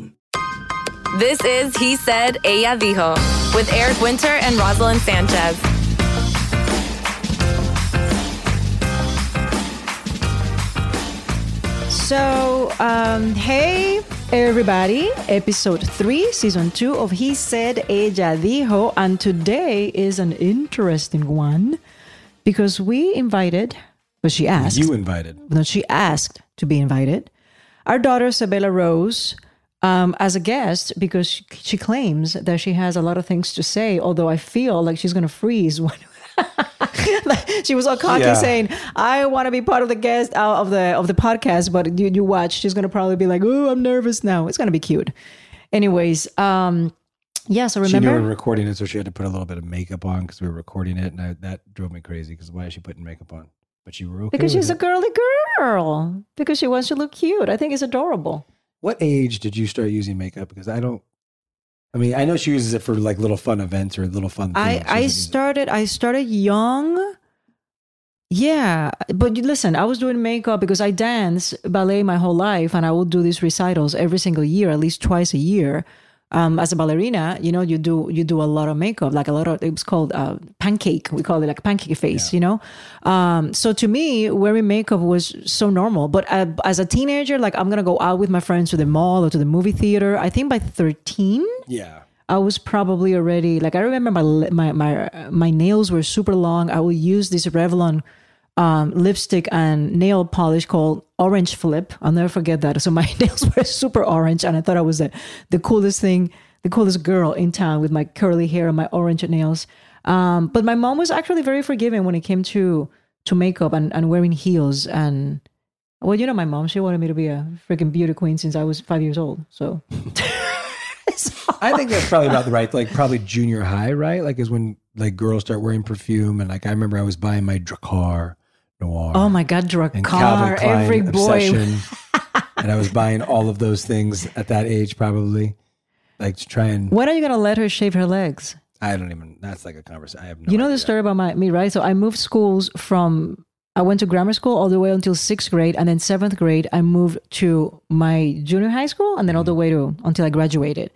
en español.com. This is He Said, Ella Dijo, with Eric Winter and Roselyn Sanchez. So, um, hey everybody, episode 3, season 2 of He Said, Ella Dijo, and today is an interesting one because we invited, but she asked. You invited. No, she asked to be invited. Our daughter, Sebella Rose, um, as a guest because she, she claims that she has a lot of things to say, although I feel like she's going to freeze when. she was all cocky Yeah. saying, "I want to be part of the guest uh, of the of the podcast," but you, you watch, she's gonna probably be like, "Oh, I'm nervous now." It's gonna be cute. Anyways, um, yeah. So remember, She knew we were recording it, so she had to put a little bit of makeup on because we were recording it, and I, that drove me crazy. Because why is she putting makeup on? But you were okay because she's a girly girl, because she wants to look cute. I think it's adorable. What age did you start using makeup? Because I don't. I mean, I know she uses it for like little fun events or little fun. I I doesn't use it- started I started young. Yeah, but listen, I was doing makeup because I dance ballet my whole life, and I would do these recitals every single year, at least twice a year. Um, as a ballerina, you know, you do you do a lot of makeup, like a lot of it was called uh, pancake. We call it like pancake face, you know. Um, so to me, wearing makeup was so normal. But uh, as a teenager, like I'm gonna go out with my friends to the mall or to the movie theater. I think by 13, Yeah. I was probably already like I remember my my my my nails were super long. I would use this Revlon um, lipstick and nail polish called Orange Flip. I'll never forget that. So my nails were super orange, and I thought I was the the coolest thing, the coolest girl in town with my curly hair and my orange nails. Um, but my mom was actually very forgiving when it came to to makeup and, and wearing heels and well, you know, my mom she wanted me to be a freaking beauty queen since I was five years old. So I think that's probably about the right, like probably junior high, right? Like is when like girls start wearing perfume, and like I remember I was buying my Drakkar Noir. Oh my God, Drakkar! Every boy. And I was buying all of those things at that age, probably, like to try and. When are you gonna let her shave her legs? I don't even. That's like a conversation. I have no. you know the story about my me, right? So I moved schools from I went to grammar school all the way until sixth grade, and then seventh grade I moved to my junior high school, and then all the way to until I graduated.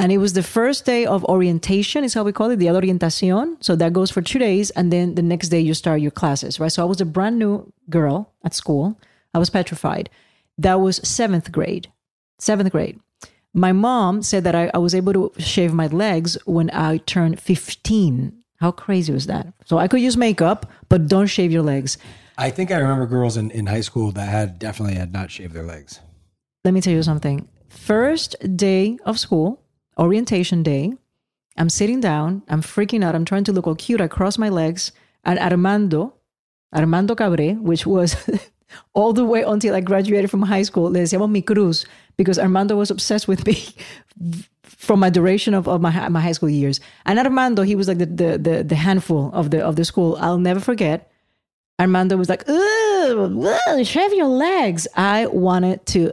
And it was the first day of orientation, is how we call it, the orientación. So that goes for two days, and then the next day you start your classes, right? So I was a brand new girl at school. I was petrified. That was seventh grade. Seventh grade. My mom said that I, I was able to shave my legs when I turned 15. How crazy was that? So I could use makeup, but don't shave your legs. I think I remember girls in, in high school that had definitely had not shaved their legs. Let me tell you something. First day of school, orientation day, I'm sitting down. I'm freaking out. I'm trying to look all cute. I cross my legs. And Armando, Armando Cabre, which was all the way until I graduated from high school, le decíamos mi cruz because Armando was obsessed with me from my duration of, of my my high school years. And Armando, he was like the, the the the handful of the of the school. I'll never forget. Armando was like, "Ugh, ugh, shave your legs." I wanted to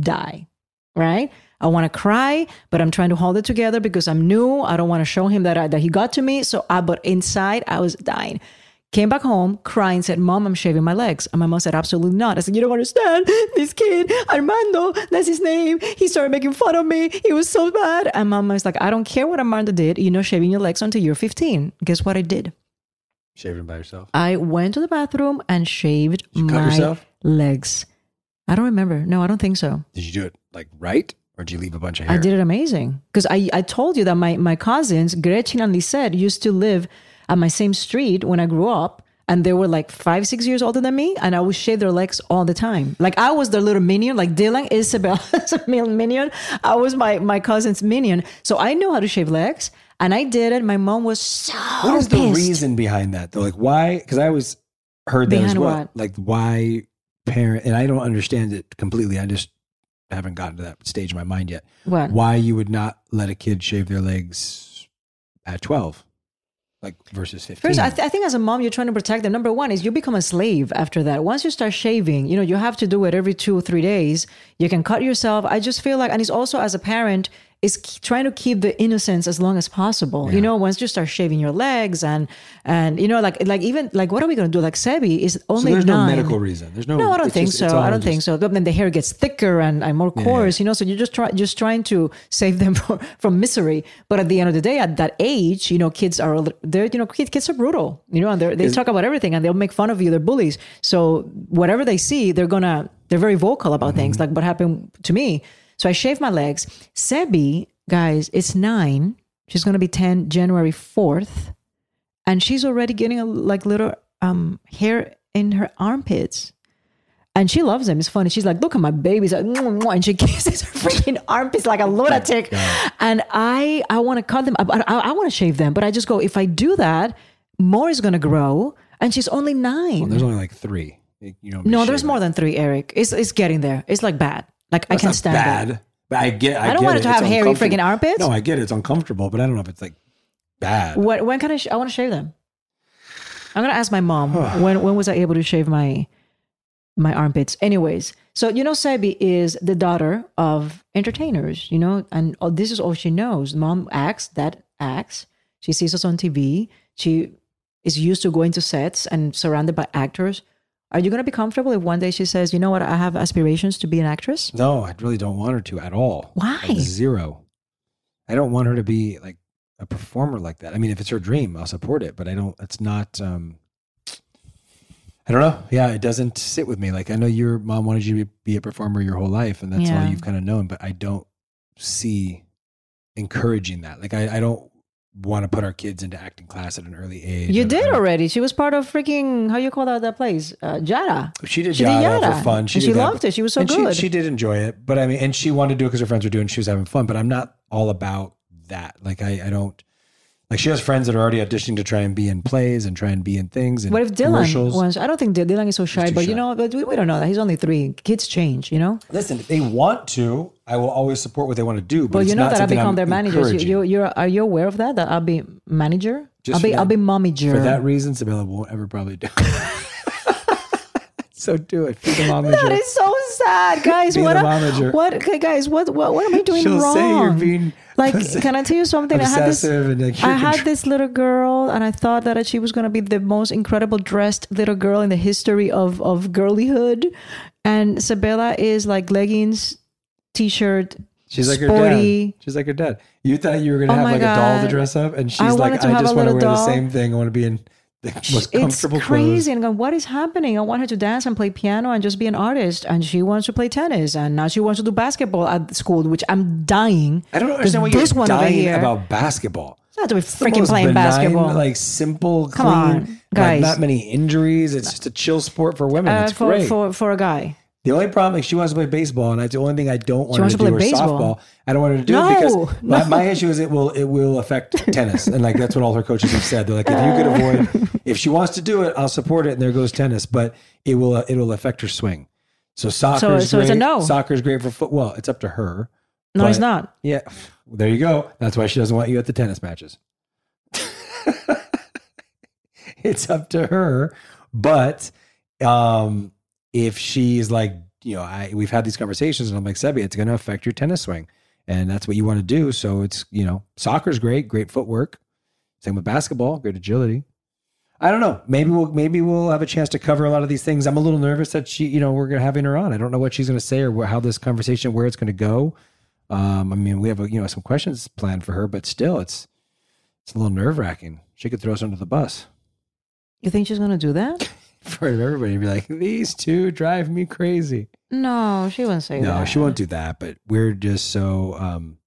die, right? I want to cry, but I'm trying to hold it together because I'm new. I don't want to show him that I, that he got to me. So, I, but inside, I was dying. Came back home crying, said, Mom, I'm shaving my legs. And my mom said, Absolutely not. I said, You don't understand. This kid, Armando, that's his name. He started making fun of me. He was so bad. And mom was like, I don't care what Armando did. You know, shaving your legs until you're 15. Guess what I did? Shaving by yourself. I went to the bathroom and shaved you my legs. I don't remember. No, I don't think so. Did you do it like right, or did you leave a bunch of hair? I did it amazing because I, I told you that my, my cousins, Gretchen and Lisette, used to live at my same street when I grew up. And they were like five, six years older than me. And I would shave their legs all the time. Like I was their little minion, like Dylan, Isabella's minion. I was my, my cousin's minion. So I knew how to shave legs. And I did it. My mom was so What is the reason behind that though? Like why? Because I always heard that as well. what? Like why parent and I don't understand it completely. I just haven't gotten to that stage in my mind yet. What? Why you would not let a kid shave their legs at twelve, like versus fifteen? First, I, th- I think as a mom, you're trying to protect them. Number one is you become a slave after that. Once you start shaving, you know, you have to do it every two or three days. You can cut yourself. I just feel like, and it's also as a parent, is trying to keep the innocence as long as possible. You know, once you start shaving your legs and and you know, like like even like what are we gonna do? Like Sebi is so only there's no medical reason. There's no. No, I don't think just- so. I don't think so. But then the hair gets thicker and, and more coarse, you know. So you're just try, just trying to save them from, from misery. But at the end of the day, at that age, you know, kids are they're you know kids, kids are brutal, you know, and they talk about everything and they'll make fun of you. They're bullies. So whatever they see, they're gonna they're very vocal about Mm-hmm. things. Like what happened to me. So I shaved my legs. Sebi, guys, it's nine. She's gonna be ten January fourth, and she's already getting a like little um hair in her armpits. And she loves them. It's funny. She's like, look at my babies. Like, "Mwah, mwah," and she kisses her freaking armpits like a lunatic. And I, I want to cut them. I, I, I want to shave them. But I just go, if I do that, more is going to grow. And she's only nine. Well, there's only like three. You know. no, there's more than three, Eric. It's, it's getting there. It's like bad. Like I can't not stand bad. it. But I get. I, I don't want it to It's have hairy uncomfortable. freaking armpits. No, I get it. It's uncomfortable, but I don't know if it's like bad. When, when can I? Sh- I want to shave them. I'm gonna ask my mom when when was I able to shave my my armpits. Anyways, so you know, Sebi is the daughter of entertainers. You know, and oh, this is all she knows. Mom acts, dad acts. She sees us on TV. She is used to going to sets and surrounded by actors. Are you gonna be comfortable if one day she says, "You know what? I have aspirations to be an actress." No, I really don't want her to at all. Why? Like zero. I don't want her to be like a performer like that. I mean, if it's her dream, I'll support it, but I don't. It's not. um I don't know. Yeah, it doesn't sit with me. Like I know your mom wanted you to be a performer your whole life, and that's all you've kind of known. But I don't see encouraging that. Like I, I don't want to put our kids into acting class at an early age. You did already. She was part of freaking how you call that that place, uh, Jada. She did She did Yada, Yada. for fun. She she loved it. She was so and good. She, she did enjoy it, but I mean, and she wanted to do it because her friends were doing. it. She was having fun, but I'm not all about that. Like I, I don't like. She has friends that are already auditioning to try and be in plays and try and be in things. And What if Dylan wants? I don't think Dylan is so shy, but shy. you know, but we, we don't know that he's only three. Kids change, you know. Listen, if they want to, I will always support what they want to do. But Well, you know that I become I'm their manager. You, you, you're are you aware of that? That I'll be manager. Just I'll be that- I'll be momager. For that reason, Sebella won't ever probably do. it. so do it. Be the momager. That is so sad, guys. Be what the momager. what okay, guys? What what what am I doing She'll wrong? say you're being like. Can I tell you something? I had this. I had this little girl, and I thought that she was going to be the most incredible dressed little girl in the history of of girlyhood. And Sabella is like leggings, t-shirt. She's like her sporty. dad. She's like her dad. You thought you were gonna Oh have like a doll to dress up, and she's I like, I just want to wear little the same thing. I want to be in It's comfortable crazy. And going, what is happening? I want her to dance and play piano and just be an artist. And she wants to play tennis. And now she wants to do basketball at school, which I'm dying. I don't understand what this you're one dying here. about basketball. It's not to be freaking playing benign, basketball. like simple, Come clean, on, like, guys. not many injuries. It's just a chill sport for women. uh, for, great. for for a guy. The only problem is she wants to play baseball, and that's the only thing I don't want her to to do. play Or baseball. softball. I don't want her to do No, it because my, no. my issue is it will it will affect tennis, and like that's what all her coaches have said. They're like, if you could avoid, if she wants to do it, I'll support it, and there goes tennis, but it will it will affect her swing. So soccer, So- is so it's a no. Soccer is great for football. It's up to her. No, it's not. Yeah, there you go. That's why she doesn't want you at the tennis matches. it's up to her. But um, if she's like, you know, I we've had these conversations, and I'm like, Sebi, it's going to affect your tennis swing, and that's what you want to do. So it's you know, soccer's great, great footwork. Same with basketball, great agility. I don't know. Maybe we'll maybe we'll have a chance to cover a lot of these things. I'm a little nervous that she, you know, we're gonna having her on. I don't know what she's gonna say or how this conversation where it's gonna go. Um, I mean, we have a, you know some questions planned for her, but still, it's it's a little nerve wracking. She could throw us under the bus You think she's gonna do that? for everybody to be like, these two drive me crazy. No, she wouldn't say that. No, she won't do that. But we're just so um,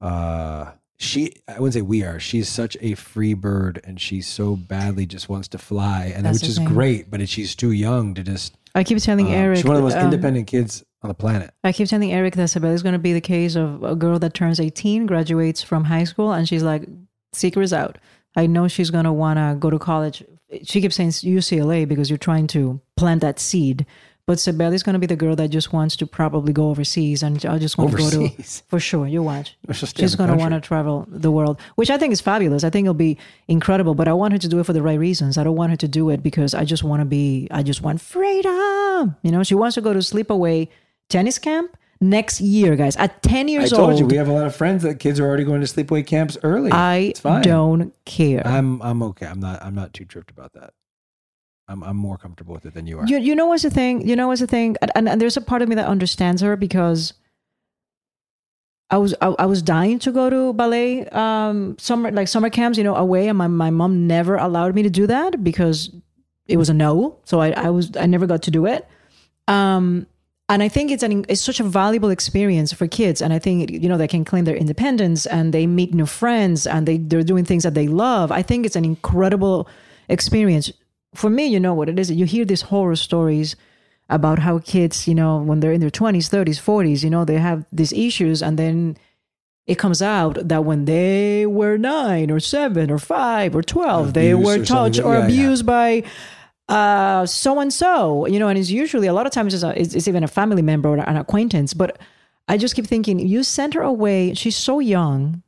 uh, she. I wouldn't say we are. She's such a free bird, and she so badly just wants to fly, and That's which the is thing. great. But she's too young to just. I keep telling um, Eric. she's one of the most um, independent kids on the planet. I keep telling Eric that Sebella is going to be the case of a girl that turns 18, graduates from high school, and she's like, secret's out. I know she's going to want to go to college. She keeps saying UCLA because you're trying to plant that seed. But Sebella is going to be the girl that just wants to probably go overseas and I just want to go to, for sure, you watch. Let's just stay in She's going to want to travel the world, which I think is fabulous. I think it'll be incredible, but I want her to do it for the right reasons. I don't want her to do it because I just want to be, I just want freedom. You know, she wants to go to sleepaway tennis camp next year, guys. At 10 I years told old, you we have a lot of friends that kids are already going to sleepaway camps early. I don't care. I'm I'm okay. I'm not I'm not too tripped about that. I'm I'm more comfortable with it than you are. You, you know what's the thing? You know what's the thing? And, and, and there's a part of me that understands her because I was I, I was dying to go to ballet um summer like summer camps, you know, away, and my, my mom never allowed me to do that because it was a no. So I, I was I never got to do it. Um and I think it's an it's such a valuable experience for kids, and I think you know they can claim their independence and they meet new friends and they they're doing things that they love. I think it's an incredible experience. For me, you know what it is. You hear these horror stories about how kids, you know, when they're in their twenties, thirties, forties, you know, they have these issues, and then it comes out that when they were nine or seven or five or twelve, they were or touched or Yeah, yeah. abused by uh so and so you know and it's usually a lot of times it's, a, it's, it's even a family member or an acquaintance but i just keep thinking you sent her away she's so young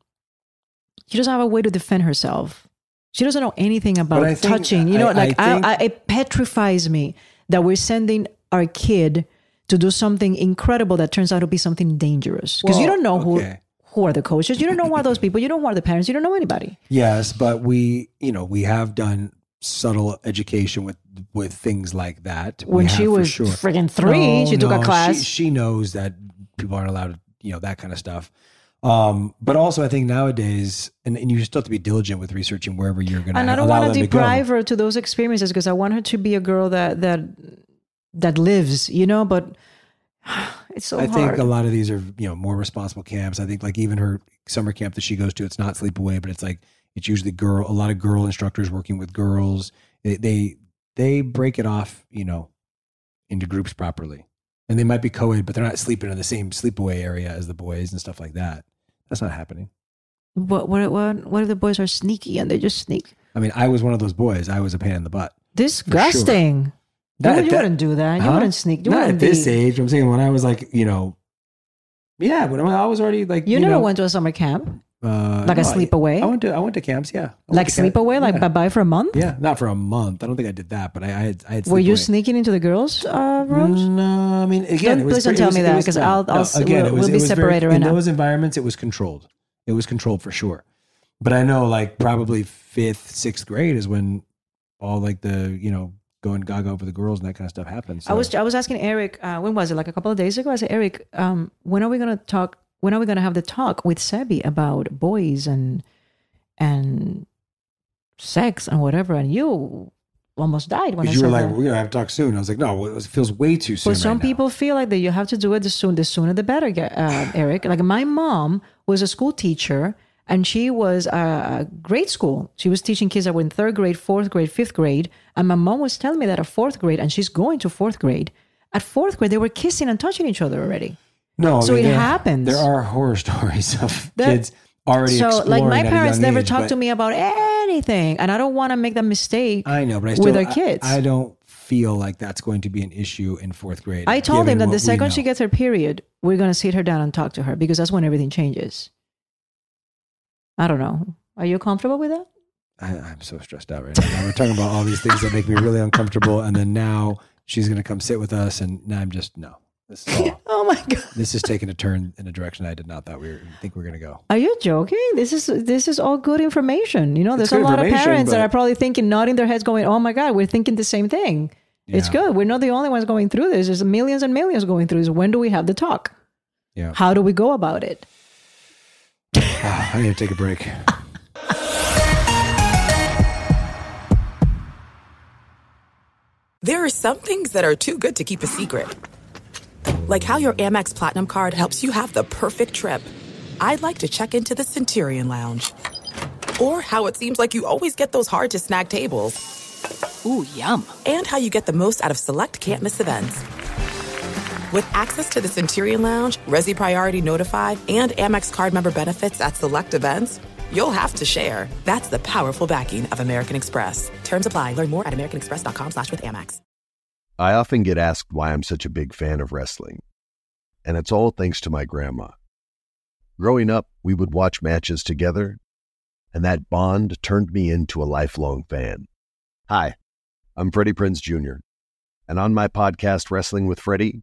she doesn't have a way to defend herself. She doesn't know anything about think- touching you know I- like I I, it petrifies me that we're sending our kid to do something incredible that turns out to be something dangerous. Because you don't know who okay. who are the coaches you don't know who are those people you don't know who are the parents you don't know anybody. Yes, but we, you know, we have done subtle education with with things like that. When she was sure. friggin' three she took a class She, knows that people aren't allowed to, you know, that kind of stuff. Um, but also, I think nowadays, and, and you still have to be diligent with researching wherever you're going to and I don't want to deprive her to those experiences because I want her to be a girl that that that lives, you know. But it's so I hard. think a lot of these are, you know, more responsible camps. I think like even her summer camp that she goes to, it's not sleepaway, but it's like it's usually girl. A lot of girl instructors working with girls. They they, they break it off, you know, into groups properly, and they might be co-ed, but they're not sleeping in the same sleepaway area as the boys and stuff like that. That's not happening. what what what what if the boys are sneaky and they just sneak? I mean, I was one of those boys. I was a pain in the butt. Disgusting. You, you that- wouldn't do that. You Huh? wouldn't sneak. You not wouldn't at this be- age. I'm saying when I was like, you know, yeah, when I was already like, You, you, never know, went to a summer camp, uh, like a no, I- sleepaway? I, went to I went to camps. Yeah, like camp- sleepaway, like yeah. bye bye for a month. Yeah, not for a month. I don't think I did that, but I, I had. I had Were you sleepaway. sneaking into the girls' uh, rooms? No, I mean again, Don't- it was please don't tell me that, 'cause no, I'll- I'll s- again, we'll- it was, we'll be was very- separated right in now. those environments. It was controlled. It was controlled for sure. But I know, like probably fifth, sixth grade is when all like the you know going gaga over the girls and that kind of stuff happens. I was I was asking Eric uh, when was it like a couple of days ago? I said Eric, um, when are we gonna talk? When are we gonna have the talk with Sebi about boys and and sex and whatever? And you almost died when I because you said were like, that. we're gonna have to talk soon. I was like, no, it feels way too soon. But some right now. people feel like that you have to do it the soon the sooner the better, uh, Eric. Like my mom was a school teacher and she was a grade school. She was teaching kids that were in third grade, fourth grade, fifth grade. And my mom was telling me that at fourth grade, and she's going to fourth grade, At fourth grade, they were kissing and touching each other already. No, I So mean, it there- happens. There are horror stories of That- kids already. so, like, my a parents never age, talked but- to me about anything, and I don't want to make that mistake. I know, but I still, with our kids. I, don't feel like that's going to be an issue in fourth grade. I told him that the second she gets her period, we're going to sit her down and talk to her because that's when everything changes. I don't know. Are you comfortable with that? I, I'm so stressed out right now. We're talking about all these things that make me really uncomfortable, and then now she's going to come sit with us, and now I'm just no. This is all. Oh my god. this is taking a turn in a direction I did not thought we were, think we are going to go. Are you joking? This is this is all good information. You know, there's a lot of parents that are probably thinking, nodding their heads, going, "Oh my God, we're thinking the same thing." It's good. We're not the only ones going through this. There's millions and millions going through this. When do we have the talk? Yeah, How do we go about it? Ah, I need to take a break. There are some things that are too good to keep a secret. Like how your Amex Platinum card helps you have the perfect trip. I'd like to check into the Centurion Lounge. Or how it seems like you always get those hard to snag tables. Ooh, yum. And how you get the most out of select can't miss events. With access to the Centurion Lounge, Resy Priority Notified, and Amex card member benefits at select events, you'll have to share. That's the powerful backing of American Express. Terms apply. Learn more at americanexpress.com slash with Amex. I often get asked why I'm such a big fan of wrestling, and it's all thanks to my grandma. Growing up, we would watch matches together, and that bond turned me into a lifelong fan. Hi, I'm Freddie Prinze Jr., and on my podcast, Wrestling with Freddie,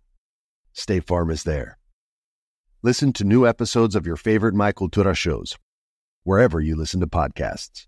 State Farm is there. Listen to new episodes of your favorite My Cultura shows, wherever you listen to podcasts.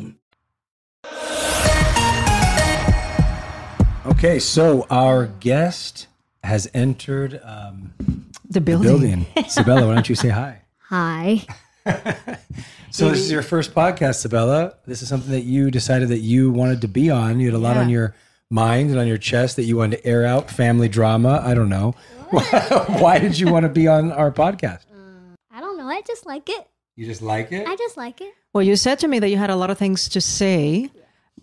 Okay, so our guest has entered um, The the building. building. Sebella, why don't you say hi? Hi. So this is your first podcast, Sebella. This is something that you decided that you wanted to be on. You had a lot on your mind and on your chest that you wanted to air out, family drama. I don't know. Why did you want to be on our podcast? I don't know. I just like it. You just like it? I just like it. Well, you said to me that you had a lot of things to say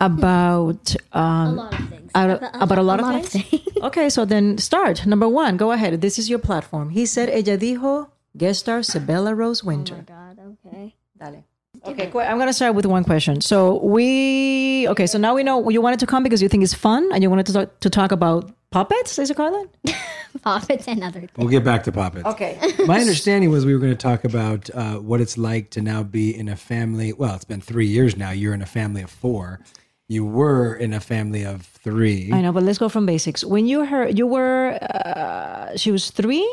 about um, A lot of things. About, about a lot, a of, lot of things? okay, so then start. Number one, go ahead. This is your platform. He said, ella dijo, guest star Sebella Rose Winter. God, okay. Dale. Okay, qu- I'm going to start with one question. So we, okay, so now we know you wanted to come because you think it's fun and you wanted to talk, to talk about puppets, is it called that? Puppets and other things. We'll get back to puppets. Okay. My understanding was we were going to talk about uh, what it's like to now be in a family. Well, it's been three years now. You're in a family of four. You were in a family of three. I know, but let's go from basics. When you heard, you were, uh, she was three?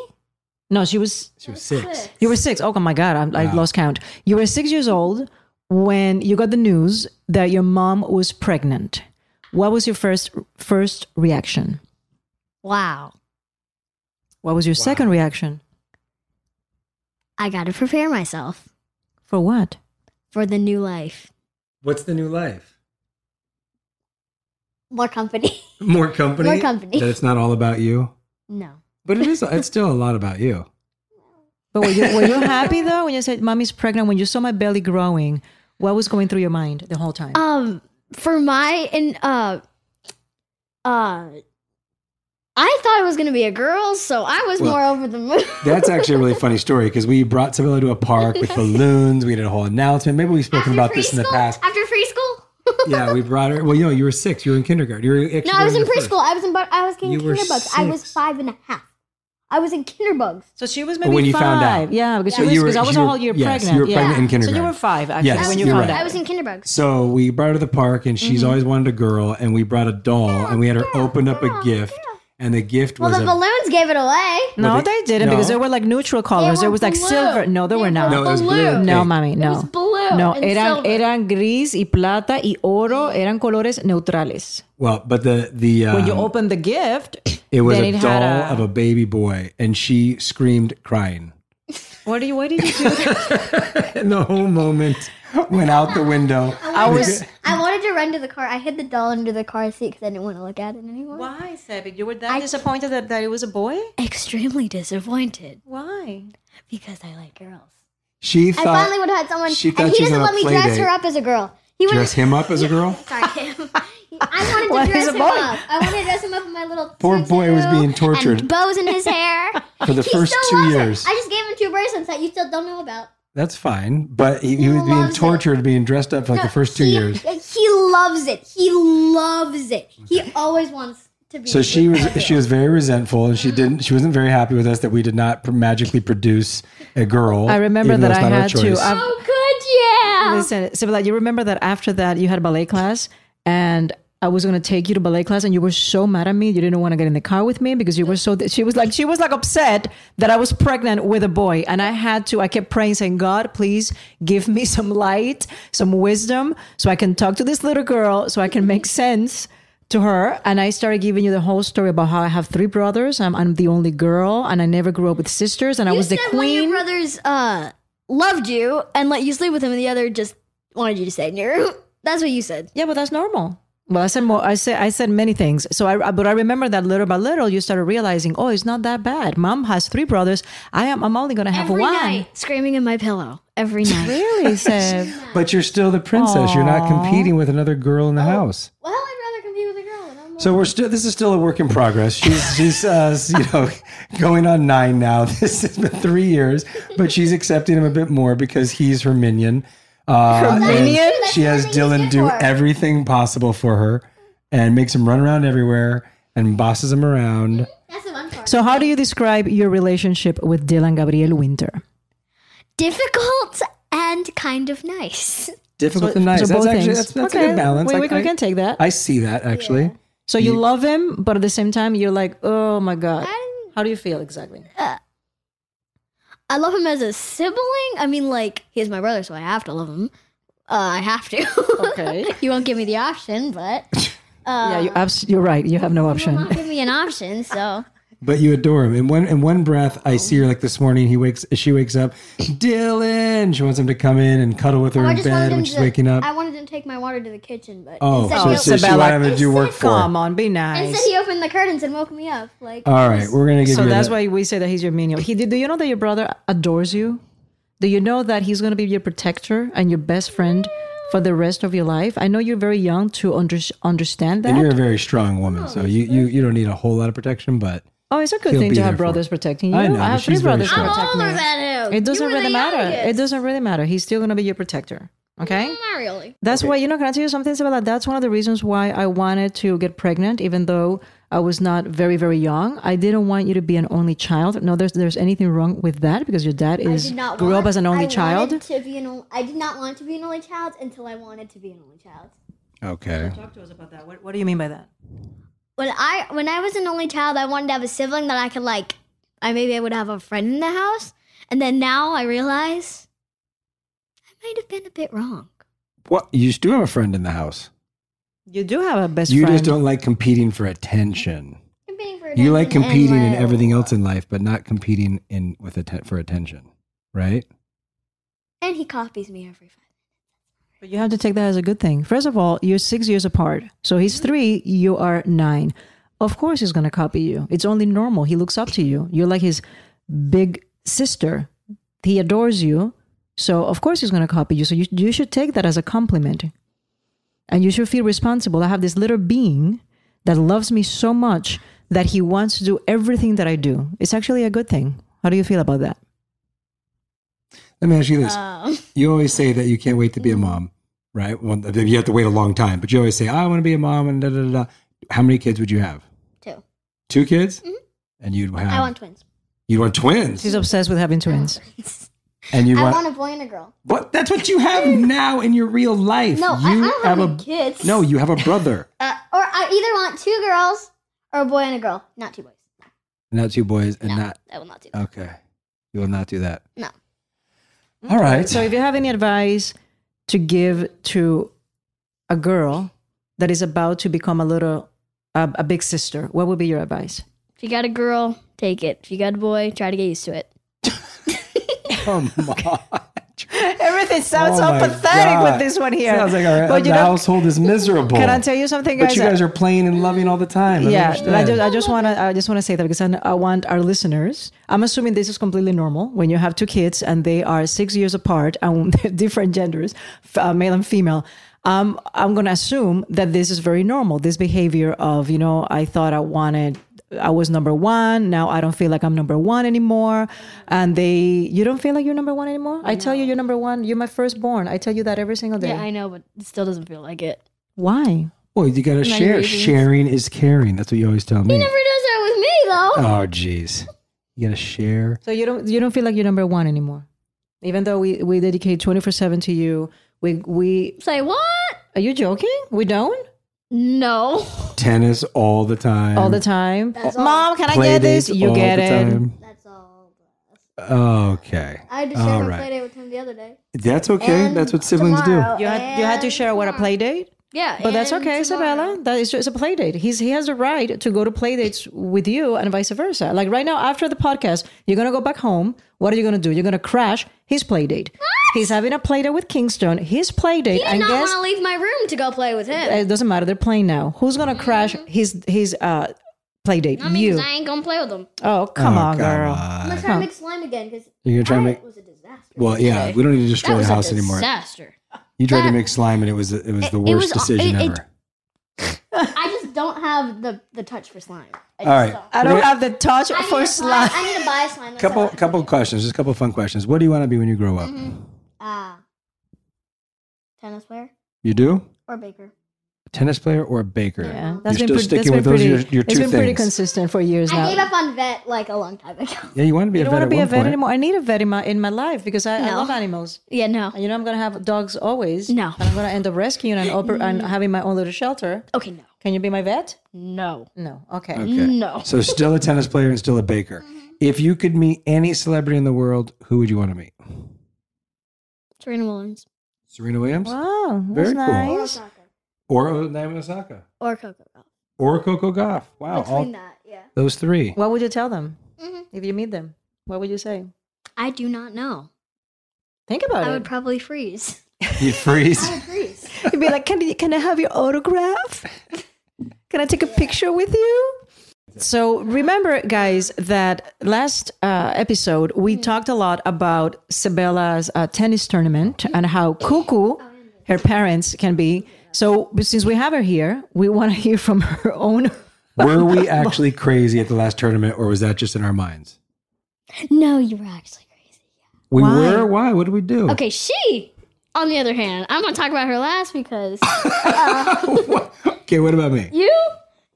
No, she was She was six. You were six. Oh my God, I, I lost count. You were six years old when you got the news that your mom was pregnant. What was your first first reaction? Wow. What was your second reaction? I got to prepare myself For what? for the new life. What's the new life? More company. More company. More company. That it's not all about you. no. But it is. It's still a lot about you. But were you, were you happy though when you said mommy's pregnant? When you saw my belly growing, what was going through your mind the whole time? Um, for my and uh, uh, I thought it was gonna be a girl, so I was Well, more over the moon. That's actually a really funny story because we brought Sebella to a park with balloons. We did a whole announcement. Maybe we've spoken about this in the past. After preschool? Yeah, we brought her. Well, you know, you were six. You were in kindergarten. You were actually No, I was in to first. preschool. I was in. bu- I was in You kinderbugs. I was five and a half. I was in kinderbugs. So she was But maybe when you five. found out. Yeah, because So she was you were- because I was you a whole year yes, pregnant. you were yeah. pregnant in kindergarten. So you were five actually Yes, when you found right. out. I was in kinderbugs. So we brought her to the park, and she's Mm-hmm. always wanted a girl. And we brought a doll, and we had her open up a gift, and the gift Well, was the a balloons gave it away. No, they- they, didn't because no. they were like neutral colors. There was like blue. silver. No, they, They were not. No, it was blue. blue. No, Okay. mami, no. was blue No, and eran silver. eran gris y plata y oro. Eran colores neutrales. well, but the the um, when you opened the gift, it was a it doll a- of a baby boy, and she screamed crying. what do you? What did you do? and the whole moment went out the window. I was. I wanted to run to the car. I hid the doll under the car seat because I didn't want to look at it anymore. Why, Sebi? You were that disappointed that, that it was a boy? Extremely disappointed Why? because I like girls. She I thought finally would have had someone, she and thought he she was doesn't on a let me play dress date. her up as a girl. He would dress him up as a girl. Sorry, him. I wanted to Why dress is a him boy? up. I wanted to dress him up in my little. Poor boy was tutu being tortured. And bows in his hair For the He first still two loves it. years. I just gave him two bracelets that you still don't know about. That's fine, but he, he was being loves it. tortured, being dressed up for like No, the first two he, years. He loves it. He loves it. He always wants to be. So she was she was very resentful, and she didn't she wasn't very happy with us that we did not magically produce a girl. I remember that I had to. choice. I- Oh, good, yeah. Listen, Sibila, you remember that after that you had a ballet class and I was going to take you to ballet class and you were so mad at me. You didn't want to get in the car with me because you were so, she was like, she was like upset that I was pregnant with a boy. And I had to, I kept praying saying, God, please give me some light, some wisdom so I can talk to this little girl so I can make sense to her. And I started giving you the whole story about how I have three brothers. I'm, I'm the only girl and I never grew up with sisters and I was the said one of your queen. brothers uh, loved you and let you sleep with him, and the other just wanted you to stay room. That's what you said. Yeah, but that's normal. Well, I said more. I said I said many things. So I, but I remember that little by little, you started realizing, oh, it's not that bad. Mom has three brothers. I am. I'm only gonna have Every one. night, screaming in my pillow. Every night. Really, Seb? But you're still the princess. You're not competing with another girl in the house. well, I'd rather compete with a girl. And I'm So we're still. This is still a work in progress. She's she's uh, you know going on nine now. This has been three years, but she's accepting him a bit more because he's her minion. Uh, Her and? She has Dylan do everything possible for her, and makes him run around everywhere and bosses him around. That's the one part. So how do you describe your relationship with Dylan Gabriel Winter? difficult and kind of nice. Difficult So- and nice. so that's both actually things. that's, that's Okay, a good balance. we- we can- I- we can take that. I see that actually. So you love him, but at the same time, you're like, oh my god. How do you feel exactly? I love him as a sibling. I mean, like he's my brother, so I have to love him. Uh, I have to. Okay. you won't give me the option, but uh, yeah, you abs- you're right. You have no you will option. not give me an option. So But you adore him. In one in one breath, I see her like this morning. He wakes. She wakes up. Dylan. She wants him to come in and cuddle with her Oh, I in just wanted bed him when she's to- waking up. I wanted him to take my water to the kitchen, but Oh, instead, so, he, so she Isabella, wanted him to do work for. her. Come on, be nice. instead he opened the curtains and woke me up. Like All right, we're gonna give So you. that's the- why we say that he's your minion. He. Do you know that your brother adores you? Do you know that he's going to be your protector and your best friend for the rest of your life? I know you're very young to under, understand that. And you're a very strong woman, oh, so you, you you don't need a whole lot of protection. But Oh, it's a good he'll thing to have brothers protecting you. I know, but have three very brothers strong. I'm protecting older me. than him. It doesn't really the matter. It doesn't really matter. He's still going to be your protector. Okay. Not really. That's why you know. Can I tell you something, Isabella? That's one of the reasons why I wanted to get pregnant, even though I was not very, very young. I didn't want you to be an only child. No, there's there's anything wrong with that because your dad is did grew want, up as an only I child. To be an, I did not want to be an only child until I wanted to be an only child. okay, Talk to us about that. What, what do you mean by that? When I when I was an only child, I wanted to have a sibling that I could like. I maybe I would have a friend in the house, and then now I realize I might have been a bit wrong. what you do have a friend in the house. You do have a best friend. you friend. just don't like competing for attention. Competing for attention You like competing in everything else in life, but not competing in with atten- for attention, right? And he copies me every five. But you have to take that as a good thing. First of all, you're six years apart. So he's three, you are nine. Of course, he's going to copy you. It's only normal. He looks up to you. You're like his big sister. He adores you. So, of course, he's going to copy you. So, you, you should take that as a compliment. And you should feel responsible. I have this little being that loves me so much that he wants to do everything that I do. It's actually a good thing. How do you feel about that? Let me ask you this. Um, You always say that you can't wait to be a mom, right? Well, you have to wait a long time, but you always say, I want to be a mom and da da da. da. How many kids would you have? two. Two kids? And you'd have. Mm-hmm. I want twins. You want twins? She's obsessed with having twins. And you I want. want a boy and a girl. What? That's what you have now in your real life. No, I- you I don't have any kids. No, you have a brother. Uh, or I either want two girls or a boy and a girl, not two boys. not two boys, and No, not. I will not do that. Okay. You will not do that. No. All right. So, if you have any advice to give to a girl that is about to become a little, a, a big sister, what would be your advice? If you got a girl, take it. If you got a boy, try to get used to it. Come on. Everything sounds Oh so pathetic God. with this one here. Sounds like our But the you know- household is miserable. Can I tell you something, guys? But you guys are playing and loving all the time. I yeah, understand. I just, I just want to, I just want to say that because I, I want our listeners. I'm assuming this is completely normal when you have two kids and they are six years apart and they're different genders, uh, male and female. Um, I'm going to assume that this is very normal. This behavior of, you know, I thought I wanted, I was number one. Now I don't feel like I'm number one anymore. And they, you don't feel like you're number one anymore. I tell you, you're number one. You're my firstborn. I tell you that every single day. Yeah, I know, but it still doesn't feel like it. Why? Well, you got to share. reasons. Sharing is caring. That's what you always tell me. He never does that with me though. Oh, jeez. You got to share. So you don't you don't feel like you're number one anymore, even though we we dedicate twenty four seven to you. We we Say what? are you joking? We don't No. Tennis all the time. all the time. That's all. Mom, can I get this? You all get the it. time. That's all. Okay. I had to All share my right. play date with him the other day. That's okay. And That's what siblings tomorrow. do. You had you had to And share what a tomorrow. play date. Yeah, But that's okay, tomorrow. Isabella. That is just a play date. He's he has a right to go to play dates with you and vice versa. Like right now, after the podcast, you're gonna go back home. What are you gonna do? You're gonna crash his play date. He's having a play date with Kingston. His play date, He did and not guess want to leave my room to go play with him. it doesn't matter. They're playing now. Who's gonna crash his his uh play date? I mean, you. 'cause I ain't gonna play with him. Oh come Oh, on, come girl. I'm gonna try to make slime again because You're gonna try to make. was a disaster. Well, yeah. We don't need to destroy the house anymore. disaster. You tried to make slime, and it was it was the It- it worst was- decision it- it- ever. I just don't have the the touch for slime. I All right. don't. I don't have the touch I for to slime. Buy, I need to buy slime. That's Couple all. couple questions. Just a couple fun questions. What do you want to be when you grow up? Mm-hmm. Ah, tennis player You do or baker. A tennis player or a baker? Yeah, You're that's been still pretty, sticking that's with those. pretty, Your, your it's two been pretty things. consistent for years now. I now. gave up on vet like a long time ago. Yeah, you want to be I a don't vet want to be a vet point. anymore. I need a vet in my in my life because I, I No. love animals. Yeah, no. And you know I'm gonna have dogs always. No. And I'm gonna end up rescuing and, oper- and mm. having my own little shelter. Okay, no. Can you be my vet? No. No. Okay. Okay. No. So still a tennis player and still a baker. Mm-hmm. If you could meet any celebrity in the world, who would you want to meet? Serena Williams Serena Williams Wow. Very That's cool. nice. Osaka or Naomi Osaka or Coco. Gauff. or Coco Gauff? Wow, Between all that, yeah. those three. What would you tell them Mhm. if you meet them? What would you say? I do not know. Think about I it. I would probably freeze. You freeze. I would freeze. You'd be like, can, you, can I have your autograph? Can I take a picture with you? So remember, guys, that last uh, episode we talked a lot about Sebella's uh, tennis tournament and how cuckoo her parents can be. So since we have her here, we want to hear from her own. Were we actually crazy at the last tournament, or was that just in our minds? no, you were actually crazy. We Why? were. Why? What did we do? Okay, she, on the other hand, I'm gonna talk about her last because uh, Okay. What about me? you,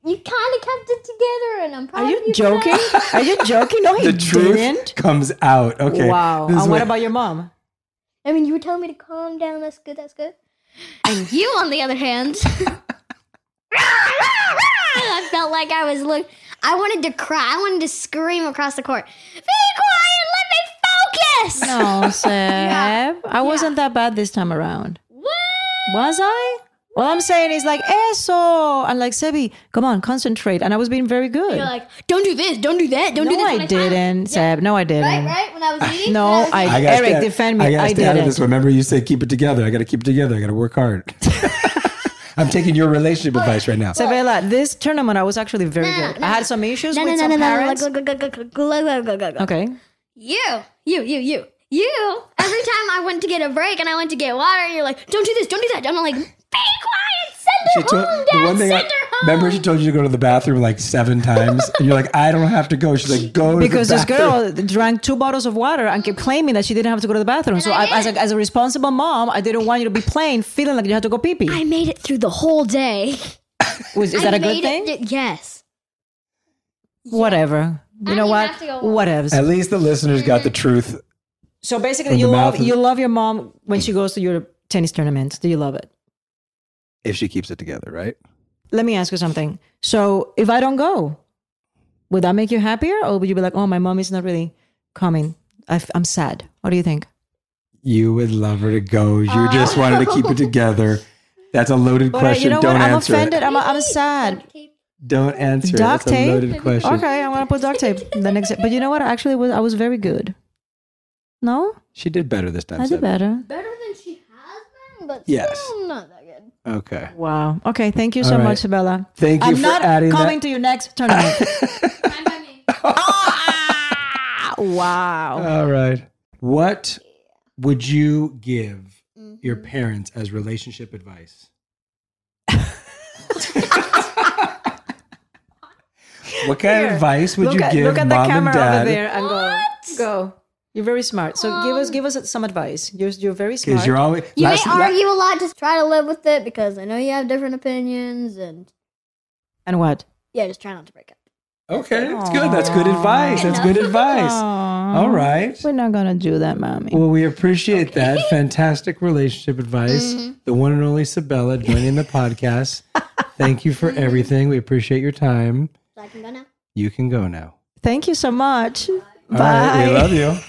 you kind of kept it together, and I'm proud Are of you you joking? Are you joking? No, he The truth didn't. comes out. Okay. Wow. This is And what about your mom? I mean, you were telling me to calm down. That's good. That's good. And you, on the other hand, I felt like I was look. I wanted to cry. I wanted to scream across the court. Be quiet. Let me focus. No, Seb. I wasn't that bad this time around. What? Was I? All I'm saying is like eso, and like Sebi, come on, concentrate. And I was being very good. You're like, don't do this, don't do that, don't no, do this. I didn't, yeah. Seb. No, I didn't. Right, right. When I was eating. no, I. I, Eric, stay, defend me. I gotta I stay didn't. out of this. Remember, you say keep it together. I gotta keep it together. I gotta work hard. I'm taking your relationship advice right now. Sebella, this tournament I was actually very nah, good. Nah, I had some issues nah, with some parents. Okay. You, you, you, you, you. Every time I went to get a break and I went to get water, you're like, "Don't do this, don't do that." I'm like be quiet, send She her told, home, the one thing I, send her home. remember she told you to go to the bathroom like seven times, and you're like, I don't have to go. She's like, go to Because the this girl drank two bottles of water and kept claiming that she didn't have to go to the bathroom. So, I, as, a, as a responsible mom, I didn't want you to be playing, feeling like you had to go pee pee. I made it through the whole day. Was, is I that a good made thing? it- yes. Whatever. You I know what? have to go- Whatevs. At least the listeners got the truth. So basically, From you the love mouth of- you love your mom when she goes to your tennis tournaments. Do you love it? If she keeps it together, right? Let me ask you something. So if I don't go, would that make you happier, or would you be like, "Oh, my mom is not really coming. I f- I'm sad." What do you think? You would love her to go. You just wanted to keep it together. That's a loaded But uh, question. you know Don't what? I'm answer offended. it. I'm, I'm sad. Don't answer Duct it. That's a loaded question. Okay, I'm gonna put duct tape. The next, but you know what? Actually, was I was very good. No, She did better this time. I did Seb. better. Better than she has been, but Yes. still not that good. Okay. Wow. Okay. Thank you so All right. much, Sebella. Thank you I'm for not adding coming that. to your next tournament. Ah, wow. All right. What would you give Mm-hmm. your parents as relationship advice? what kind Here, of advice would look you at, give Look at the mom and camera dad? over there and go. Go. You're very smart. So give us give us some advice. You're you're very smart. Because you're always You last- may la- argue a lot, just try to live with it because I know you have different opinions and and what? yeah, just try not to break up. Okay, that's good. That's good advice. That's good advice. All right. We're not gonna do that, mommy. Well, we appreciate that. Fantastic relationship advice. Mm-hmm. The one and only Sebella joining the podcast. Thank you for everything. We appreciate your time. So I can go now. You can go now. Thank you so much. Bye. right. We love you.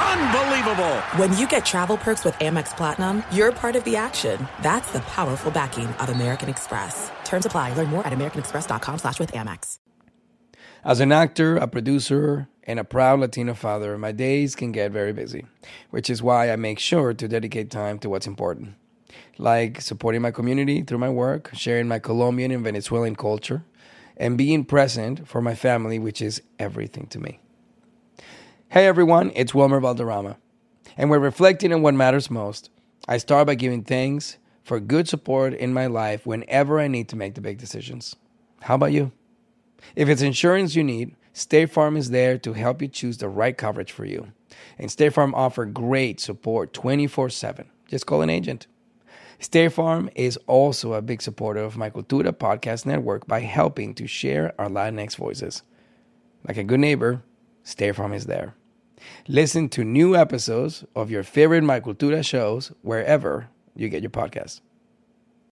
Unbelievable! When you get travel perks with Amex Platinum, you're part of the action. That's the powerful backing of American Express. Terms apply. Learn more at americanexpress.com slash with Amex. As an actor, a producer, and a proud Latino father, my days can get very busy, which is why I make sure to dedicate time to what's important. Like supporting my community through my work, sharing my Colombian and Venezuelan culture, and being present for my family, which is everything to me. Hey everyone, it's Wilmer Valderrama. And we're reflecting on what matters most. I start by giving thanks for good support in my life whenever I need to make the big decisions. How about you? If it's insurance you need, State Farm is there to help you choose the right coverage for you. And State Farm offer great support 24/7. Just call an agent. State Farm is also a big supporter of my Cultura podcast network by helping to share our Latinx voices. Like a good neighbor, State Farm is there. Listen to new episodes of your favorite My Cultura shows wherever you get your podcasts.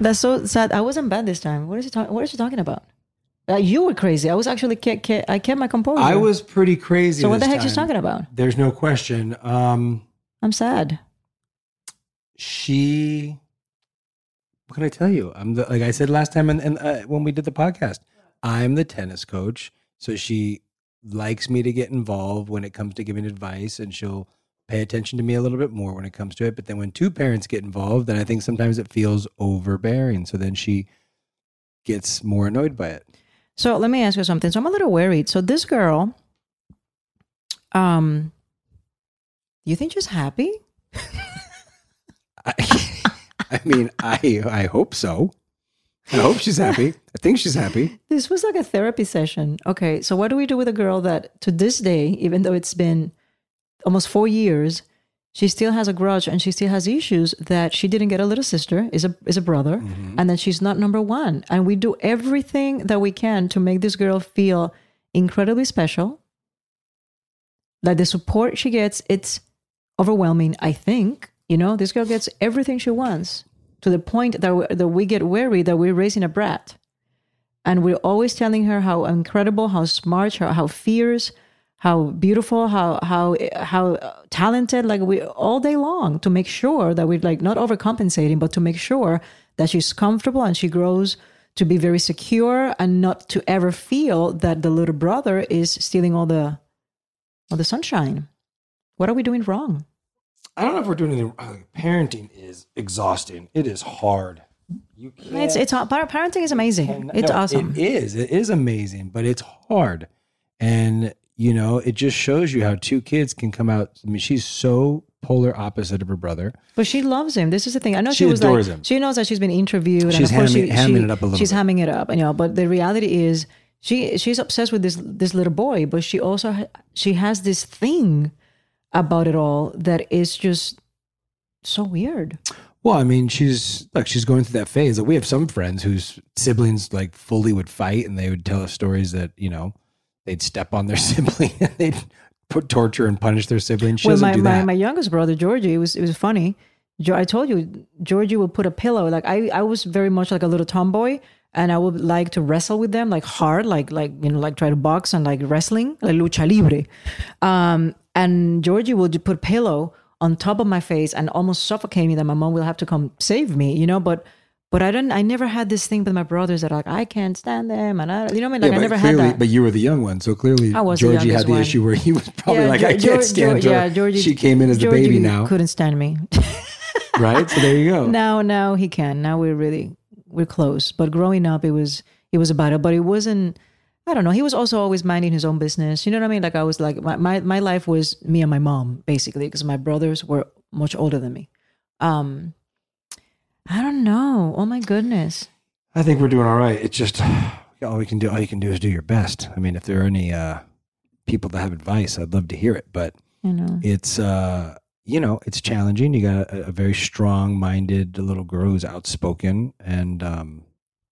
That's so sad. I wasn't bad this time. What is he talking? What is she talking about? Uh, you were crazy. I was actually kept, kept, I kept my composure. I was pretty crazy. So what the heck she's time. talking about? There's no question. Um, I'm sad. she what can i tell you i'm the like i said last time and, and uh, when we did the podcast i'm the tennis coach so she likes me to get involved when it comes to giving advice and she'll pay attention to me a little bit more when it comes to it but then when two parents get involved then i think sometimes it feels overbearing so then she gets more annoyed by it So let me ask you something. So I'm a little worried. So this girl, um, you think she's happy? i I mean i i hope so i hope she's happy i think she's happy This was like a therapy session. Okay, so what do we do with a girl that to this day, even though it's been almost four years, she still has a grudge and she still has issues that she didn't get a little sister, is a is a brother, mm-hmm. and that she's not number one. And we do everything that we can to make this girl feel incredibly special. Like the support she gets, it's overwhelming. I think you know this girl gets everything she wants to the point that we, that we get worried that we're raising a brat and we're always telling her how incredible, how smart, how, how fierce, how beautiful, how how how talented. Like we all day long to make sure that we're like not overcompensating, but to make sure that she's comfortable and she grows to be very secure and not to ever feel that the little brother is stealing all the all the sunshine. What are we doing wrong? I don't know if we're doing anything. uh, Parenting is exhausting. It is hard. You can't. It's it's par- parenting is amazing. It's No, awesome. It is. It is amazing, but it's hard. And you know, it just shows you how two kids can come out. I mean, she's so polar opposite of her brother. But she loves him. This is the thing. I know She she, was adores like, him. She knows that she's been interviewed. She's and of course hamming- she, hamming she- it up a little She's bit. hamming it up, you know. But the reality is, she she's obsessed with this this little boy. But she also ha- she has this thing about it all that is just so weird. Well, I mean, she's like she's going through that phase. Like, we have some friends whose siblings like fully would fight, and they would tell us stories that you know they'd step on their sibling and they'd put torture and punish their sibling. She well, doesn't my, do my that. my youngest brother Georgie, it was it was funny. Jo- I told you, Georgie would put a pillow. Like I, I was very much like a little tomboy, and I would like to wrestle with them, like hard, like like you know, like try to box and like wrestling, like lucha libre. Um, and Georgie would put a pillow on top of my face and almost suffocate me. That my mom will have to come save me, you know. But but I didn't. I never had this thing with my brothers that like I can't stand them, and I, you know what I mean. Like yeah, I but never clearly, had that. but you were the young one, so clearly I was the Georgie had the one. issue where he was probably Yeah, like, I can't stand her. yeah, Georgie- she came in as the Georgie baby now, Couldn't stand me. right? So there you go. Now, now he can. Now we're really we're close. But growing up, it was it was a battle. But it wasn't. I don't know. He was also always minding his own business. You know what I mean? Like I was like my my, my life was me and my mom basically because my brothers were much older than me. Um, I don't know. Oh my goodness. I think we're doing all right. It's just all we can do. All you can do is do your best. I mean, if there are any uh, people that have advice, I'd love to hear it. But You know. it's uh, you know, it's challenging. You got a, a very strong-minded little girl who's outspoken and um,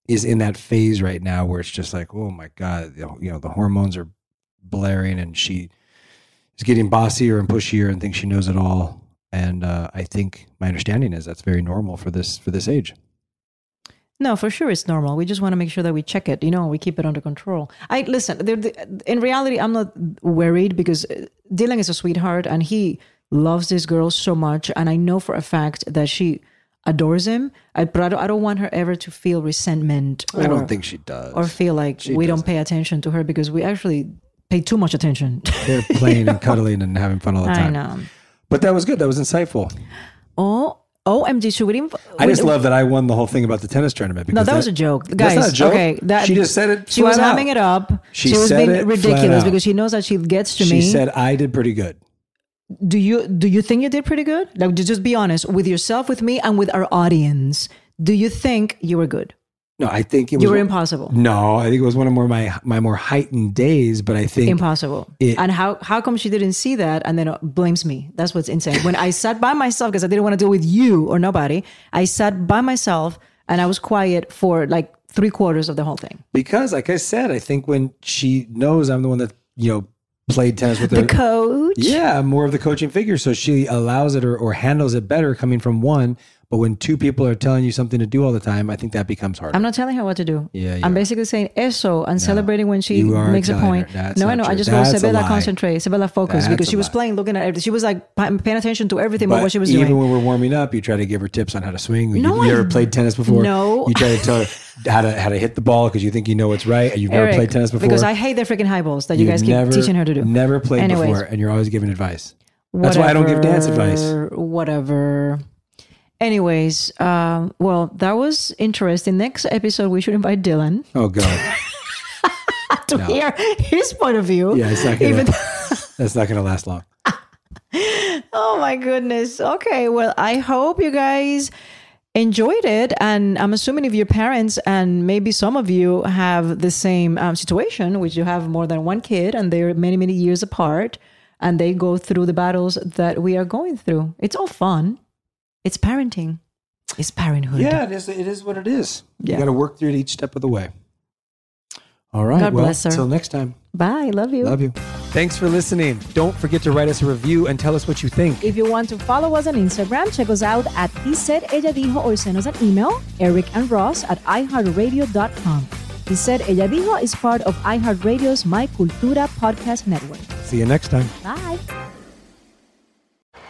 is in that phase right now where it's just like, oh my god, you know, you know, the hormones are blaring, and she is getting bossier and pushier and thinks she knows it all. And uh, I think my understanding is that's very normal for this for this age. No, for sure it's normal. We just want to make sure that we check it, you know, we keep it under control. I listen, the- in reality, I'm not worried because uh, Dylan is a sweetheart and he loves this girl so much. And I know for a fact that she adores him. I, but I don't, I don't want her ever to feel resentment. Or, I don't think she does. Or feel like She we don't pay attention to her because we actually pay too much attention. They're playing and cuddling and having fun all the time. I know. But that was good. That was insightful. Oh, OMG, should we inv- I just love that I won the whole thing about the tennis tournament. No, because that was a joke, That's guys. not a joke. Okay, that she just said it. She was out. hamming it up. She was said being ridiculous because she knows that she gets to She me. She said I did pretty good. do you do you think you did pretty good? Like, just be honest with yourself, with me, and with our audience. Do you think you were good? No, I think it was You were impossible. No, I think it was one of more my my more heightened days. But I think Impossible. It- and how how come she didn't see that and then uh, blames me? That's what's insane. When I sat by myself because I didn't want to deal with you or nobody, I sat by myself and I was quiet for like three quarters of the whole thing. because, like I said, I think when she knows I'm the one that you know played tennis with her, The coach. Yeah, more of the coaching figure, so she allows it or, or handles it better coming from one. But when two people are telling you something to do all the time, I think that becomes harder. I'm not telling her what to do. Yeah, you I'm are. basically saying eso and celebrating when she makes a point. No, I know. I just go, a Sebella, concentrate. Sebella, focus. That's because she was lie. playing, looking at everything. She was like paying attention to everything but, what she was even doing. when we're warming up, you try to give her tips on how to swing. You, No, you I- ever played tennis before? No. You try to tell her how to how to hit the ball because you think you know what's right, and you've never played tennis before. Because I hate the freaking high balls that you You've guys keep never- teaching her to do. Never played Anyways, before, and you're always giving advice. That's why I don't give dance advice. whatever, Whatever. Anyways, um, well, that was interesting. Next episode, we should invite Dylan Oh god, to No. hear his point of view. yeah, it's not gonna. Even that's not gonna last long. oh my goodness. Okay, well, I hope you guys enjoyed it, and I'm assuming if your parents and maybe some of you have the same um, situation, which you have more than one kid and they're many many years apart, and they go through the battles that we are going through. It's all fun. It's parenting. It's parenthood. Yeah, it is. It is what it is. Yeah. You got to work through it each step of the way. All right. God well, bless her. Until next time. Bye. Love you. Love you. Thanks for listening. Don't forget to write us a review and tell us what you think. If you want to follow us on Instagram, check us out at He Said Ella Dijo or send us an email, Eric and Ross at iHeartRadio.com. He Said Ella Dijo is part of iHeartRadio's My Cultura podcast network. See you next time. Bye.